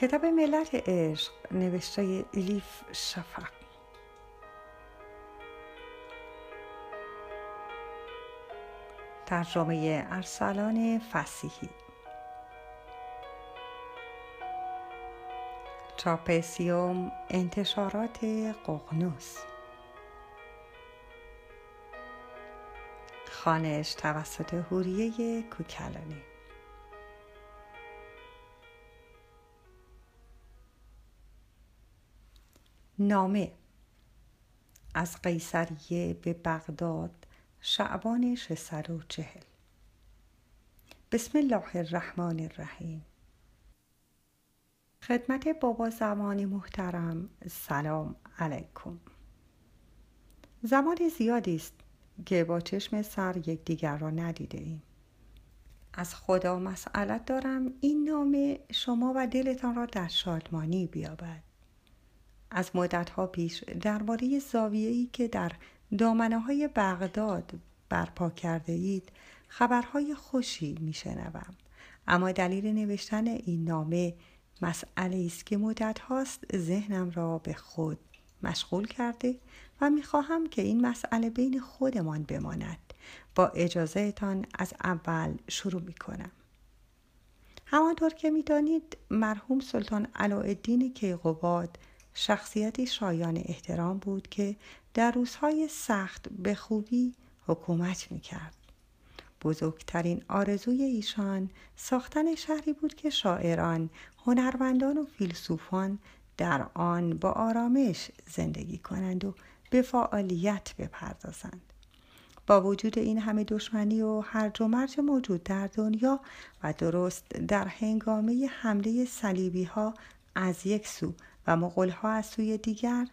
کتاب ملت عشق نوشته الیف شفق. ترجمه ارسلان فسیحی. چاپسیوم انتشارات ققنوس خانش توسط هوریه کوکلانی. نامه. از قیصریه به بغداد شعبان 640 بسم الله الرحمن الرحیم. خدمت بابا زمان محترم سلام علیکم. زمان زیادی است که با چشم سر یکدیگر را ندیده ایم. از خدا مسئلت دارم این نامه شما و دلتان را در شادمانی بیابد. از مدتها پیش درباره زاویه‌ای که در دامنه های بغداد برپا کرده اید خبرهای خوشی میشنوم اما دلیل نوشتن این نامه مسئله است که مدت هاست ذهنم را به خود مشغول کرده و می‌خواهم که این مسئله بین خودمان بماند با اجازهتان از اول شروع می کنم. همانطور که می‌دانید مرحوم سلطان علاءالدین کیقوباد شخصیتی شایان احترام بود که در روزهای سخت به خوبی حکومت می‌کرد. بزرگترین آرزوی ایشان ساختن شهری بود که شاعران، هنرمندان و فیلسوفان در آن با آرامش زندگی کنند و به فعالیت بپردازند. با وجود این همه دشمنی و هرج و مرج موجود در دنیا و درست در هنگامه حمله صلیبی ها از یک سو و مغلها از سوی دیگر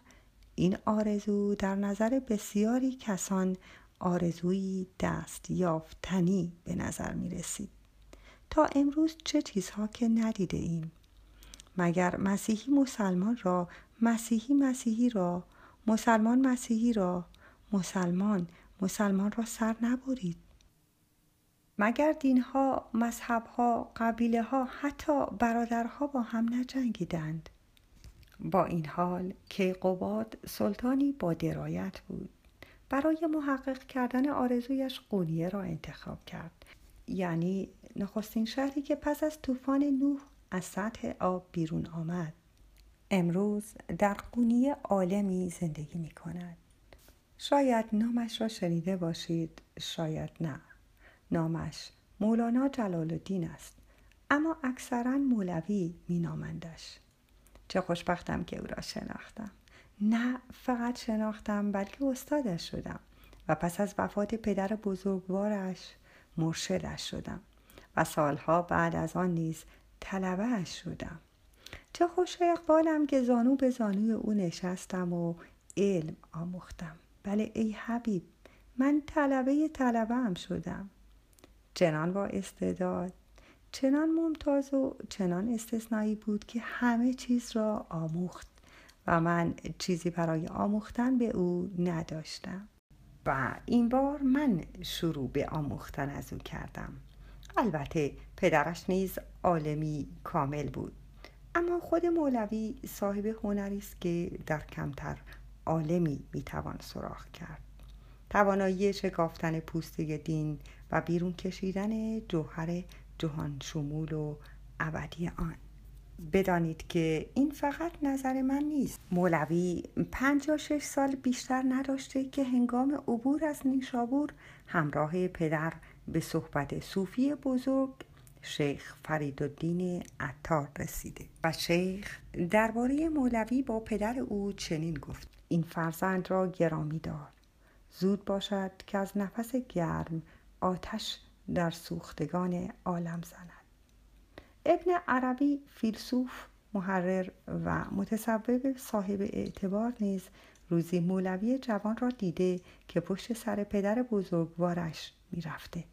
این آرزو در نظر بسیاری کسان آرزویی دست یافتنی به نظر می رسید. تا امروز چه چیزها که ندیده ایم؟ مگر مسیحی مسلمان را مسیحی مسیحی را مسلمان مسیحی را مسلمان مسلمان را سر نبرید؟ مگر دینها مذهبها قبیله ها حتی برادرها با هم نجنگیدند؟ با این حال کیقوباد سلطانی با درایت بود. برای محقق کردن آرزویش قونیه را انتخاب کرد. یعنی نخستین شهری که پس از طوفان نوح از سطح آب بیرون آمد. امروز در قونیه عالمی زندگی می کند. شاید نامش را شنیده باشید شاید نه. نامش مولانا جلال الدین است اما اکثرا مولوی می نامندش چه خوشبختم که او را شناختم. نه فقط شناختم بلکه استادش شدم و پس از وفات پدر بزرگوارش مرشدش شدم و سالها بعد از آن نیز طلبهاش شدم. چه خوش اقبالم که زانو به زانوی او نشستم و علم آموختم. بله ای حبیب من طلبه طلبه هم شدم. چنان با استعداد چنان ممتاز و چنان استثنایی بود که همه چیز را آموخت و من چیزی برای آموختن به او نداشتم. و این بار من شروع به آموختن از او کردم. البته پدرش نیز عالمی کامل بود. اما خود مولوی صاحب هنری است که در کمتر عالمی می‌توان سراغ کرد. توانایی شکافتن پوسته دین و بیرون کشیدن جوهر جهان شمول و ابدی آن. بدانید که این فقط نظر من نیست. مولوی پنج یا شش سال بیشتر نداشته که هنگام عبور از نیشابور همراه پدر به صحبت صوفی بزرگ شیخ فرید الدین عطار رسیده. و شیخ درباره مولوی با پدر او چنین گفت. این فرزند را گرامی دار. زود باشد که از نفس گرم آتش در سوختگان عالم زند. ابن عربی فیلسوف محرر و متصوب صاحب اعتبار نیز روزی مولوی جوان را دیده که پشت سر پدر بزرگوارش می‌رفته.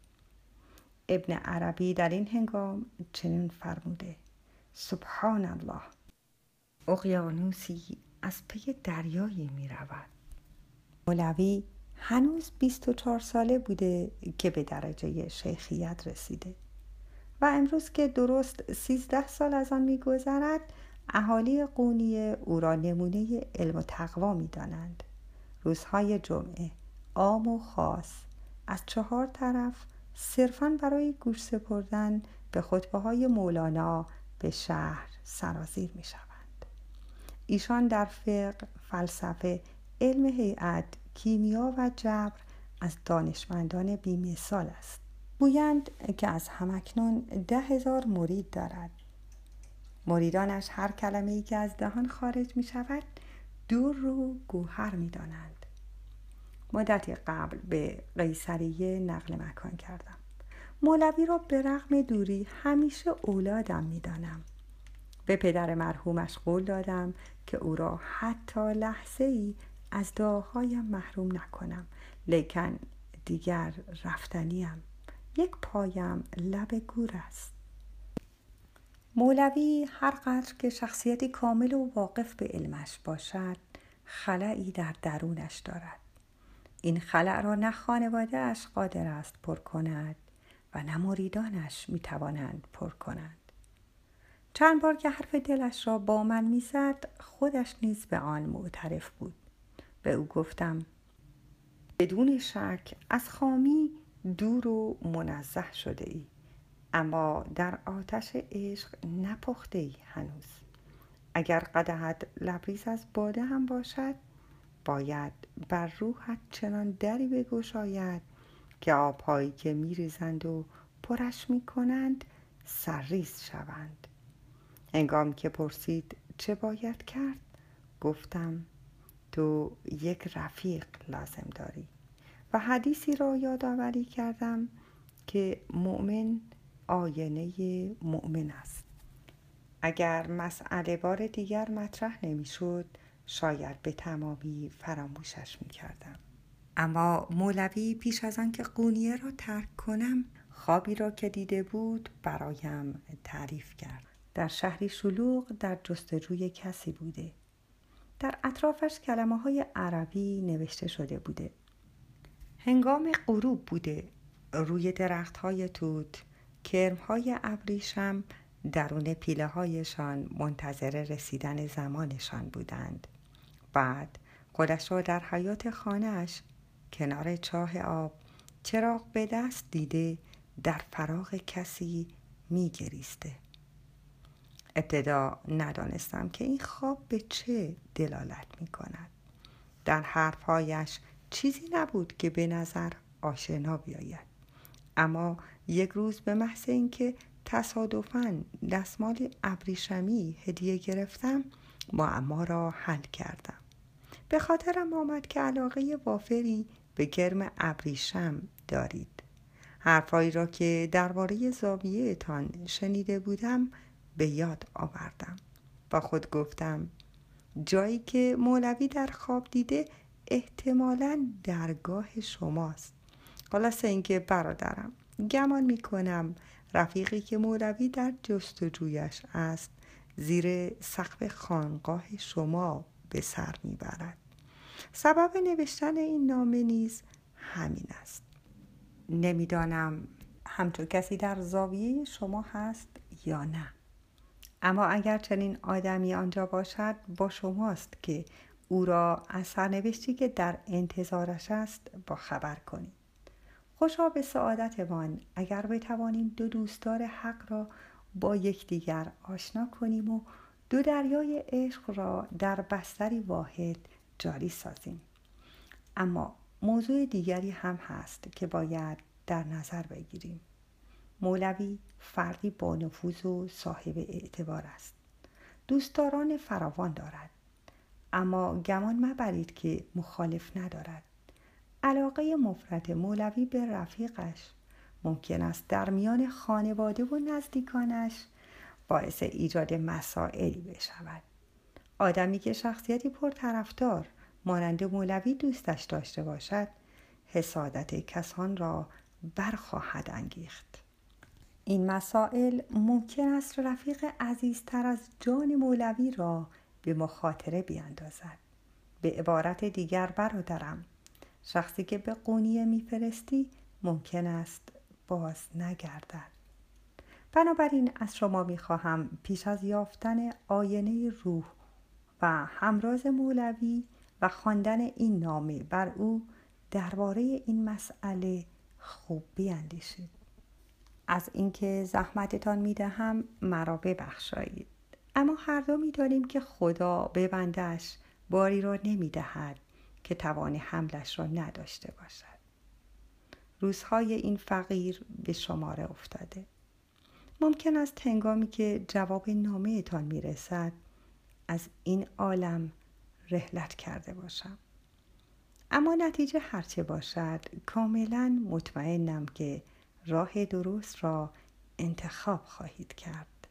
ابن عربی در این هنگام چنین فرموده. سبحان الله. اقیانوسی از پی دریایی می رود مولوی هنوز 24 ساله بوده که به درجه شیخیت رسیده و امروز که درست 13 سال از آن میگذرد اهالی قونیه او را نمونه علم و تقوا می دانند. روزهای جمعه عام و خاص از چهار طرف صرفا برای گوش سپردن به خطبه های مولانا به شهر سرازیر می شوند. ایشان در فقه، فلسفه، علم هیئت، کیمیا و جبر از دانشمندان بیمثال است. گویند که از همکنون ده هزار مرید دارد مریدانش هر کلمه ای که از دهان خارج می شود دور رو گوهر می دانند. مدتی قبل به قیصریه نقل مکان کردم مولوی را به رغم دوری همیشه اولادم می دانم. به پدر مرحومش قول دادم که او را حتی لحظه ای از دعاهایم محروم نکنم لیکن دیگر رفتنیم. یک پایم لب گور است. مولوی هر قدر که شخصیتی کامل و واقف به علمش باشد خلعی در درونش دارد. این خلع را نه خانواده اش قادر است پر کند و نه مریدانش می توانند پر کنند چند بار که حرف دلش را با من می‌زد خودش نیز به آن معترف بود. به او گفتم بدون شک از خامی دور و منزه شده ای اما در آتش عشق نپخته ای هنوز. اگر قدهت لبریز از باده هم باشد باید بر روحت چنان دری بگشاید که آبهایی که میریزند و پرش می‌کنند سرریز شوند. هنگام که پرسید چه باید کرد گفتم تو یک رفیق لازم داری. و حدیثی را یادآوری کردم که مؤمن آینه مؤمن است. اگر مسئله بار دیگر مطرح نمی‌شد شاید به تمامی فراموشش می کردم. اما مولوی پیش از آنکه قونیه را ترک کنم خوابی را که دیده بود برایم تعریف کرد. در شهری شلوغ در جستجوی کسی بوده. در اطرافش کلمه های عربی نوشته شده بوده. هنگام غروب بوده. روی درخت های توت کرم های ابریشم درون پیله هایشان منتظر رسیدن زمانشان بودند. بعد خودش را در حیات خانهش کنار چاه آب چراغ به دست دیده در فراغ کسی میگریسته. ابتدا ندانستم که این خواب به چه دلالت می کند در حرفهایش چیزی نبود که به نظر آشنا بیاید. اما یک روز به محض اینکه تصادفا دستمال ابریشمی هدیه گرفتم معما را حل کردم. به خاطرم آمد که علاقه وافری به گرم ابریشم دارید. حرفهایی را که درباره تان شنیده بودم به یاد آوردم با خود گفتم جایی که مولوی در خواب دیده احتمالا درگاه شماست. خلاصه اینکه برادرم گمان می‌کنم رفیقی که مولوی در جستجویش است زیر سقف خانقاه شما به سر می‌برد. سبب نوشتن این نامه نیز همین است. نمی‌دانم همچون کسی در زاویه شما هست یا نه. اما اگر چنین آدمی آنجا باشد با شماست که او را از سرنوشتی که در انتظارش است با خبر کنید خوشا به سعادتمان اگر بتوانیم دو دوستدار حق را با یکدیگر آشنا کنیم و دو دریای عشق را در بستری واحد جاری سازیم. اما موضوع دیگری هم هست که باید در نظر بگیریم. مولوی فردی با نفوذ و صاحب اعتبار است. دوستداران فراوان دارد. اما گمان مبرید که مخالف ندارد. علاقه مفرد مولوی به رفیقش ممکن است در میان خانواده و نزدیکانش باعث ایجاد مسائلی بشود. آدمی که شخصیتی پرطرفدار مانند مولوی دوستش داشته باشد حسادت کسان را برخواهد انگیخت. این مسائل ممکن است رفیق عزیزتر از جان مولوی را به مخاطره بیاندازد. به عبارت دیگر برادرم شخصی که به قونیه میفرستی ممکن است باز نگردد. بنابراین از شما می‌خواهم پیش از یافتن آینه روح و همراز مولوی و خواندن این نامه بر او درباره این مسئله خوب بیاندیشید از اینکه زحمتتان می‌دهم مرا ببخشایید. اما هر دو می‌دانیم که خدا به بندش باری را نمی‌دهد که توان حملش را نداشته باشد. روزهای این فقیر به شماره افتاده. ممکن است هنگامی که جواب نامه تان می رسد از این عالم رحلت کرده باشم. اما نتیجه هرچه باشد کاملا مطمئنم که راه درست را انتخاب خواهید کرد.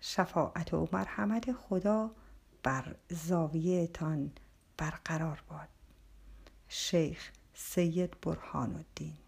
شفاعت و مرحمت خدا بر زاویهتان برقرار باد. شیخ سید برهان الدین.